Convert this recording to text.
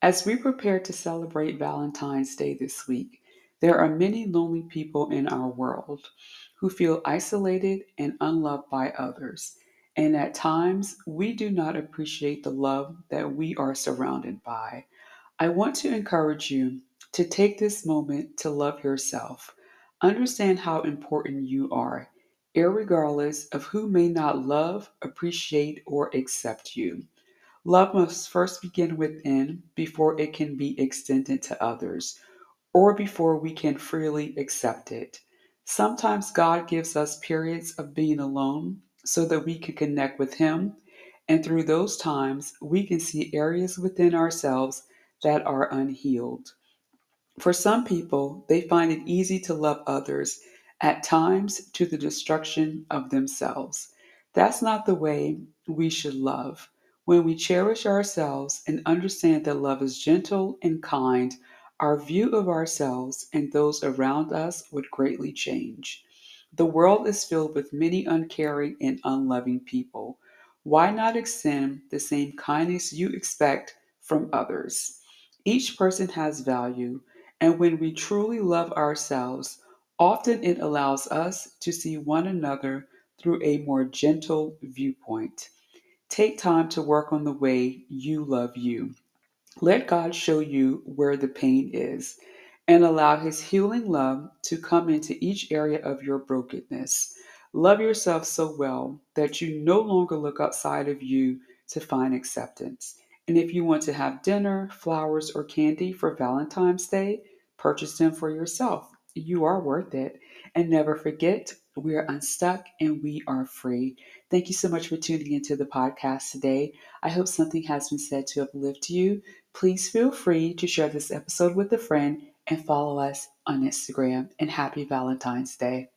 As we prepare to celebrate Valentine's Day this week, there are many lonely people in our world who feel isolated and unloved by others. And at times, we do not appreciate the love that we are surrounded by. I want to encourage you to take this moment to love yourself. Understand how important you are, irregardless of who may not love, appreciate, or accept you. Love must first begin within before it can be extended to others, or before we can freely accept it. Sometimes God gives us periods of being alone so that we can connect with Him, and through those times, we can see areas within ourselves that are unhealed. For some people, they find it easy to love others, at times to the destruction of themselves. That's not the way we should love. When we cherish ourselves and understand that love is gentle and kind, our view of ourselves and those around us would greatly change. The world is filled with many uncaring and unloving people. Why not extend the same kindness you expect from others? Each person has value, and when we truly love ourselves, often it allows us to see one another through a more gentle viewpoint. Take time to work on the way you love you. Let God show you where the pain is and allow His healing love to come into each area of your brokenness. Love yourself so well that you no longer look outside of you to find acceptance. And if you want to have dinner, flowers, or candy for Valentine's Day, purchase them for yourself. You are worth it. And never forget, we are unstuck and we are free. Thank you so much for tuning into the podcast today. I hope something has been said to uplift you. Please feel free to share this episode with a friend and follow us on Instagram. And happy Valentine's Day.